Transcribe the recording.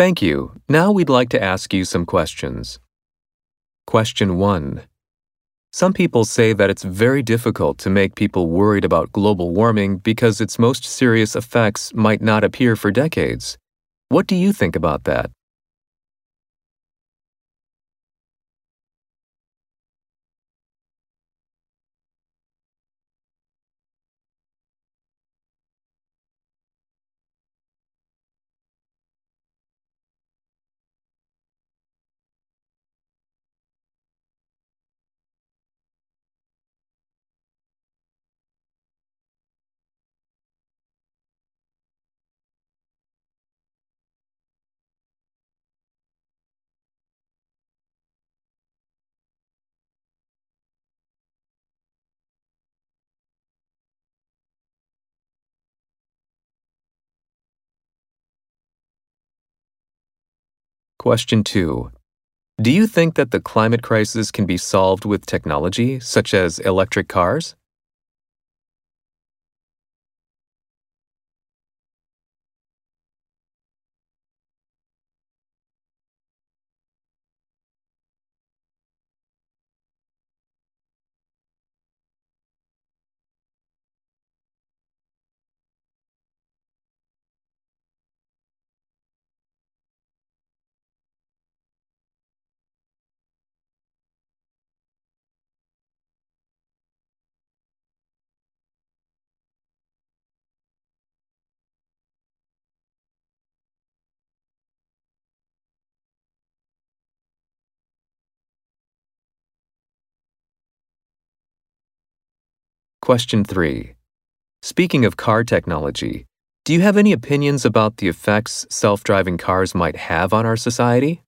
Thank you. Now we'd like to ask you some questions. Question 1. Some people say that it's very difficult to make people worried about global warming because its most serious effects might not appear for decades. What do you think about that? Question 2. Do you think that the climate crisis can be solved with technology, such as electric cars? Question 3. Speaking of car technology, do you have any opinions about the effects self driving cars might have on our society?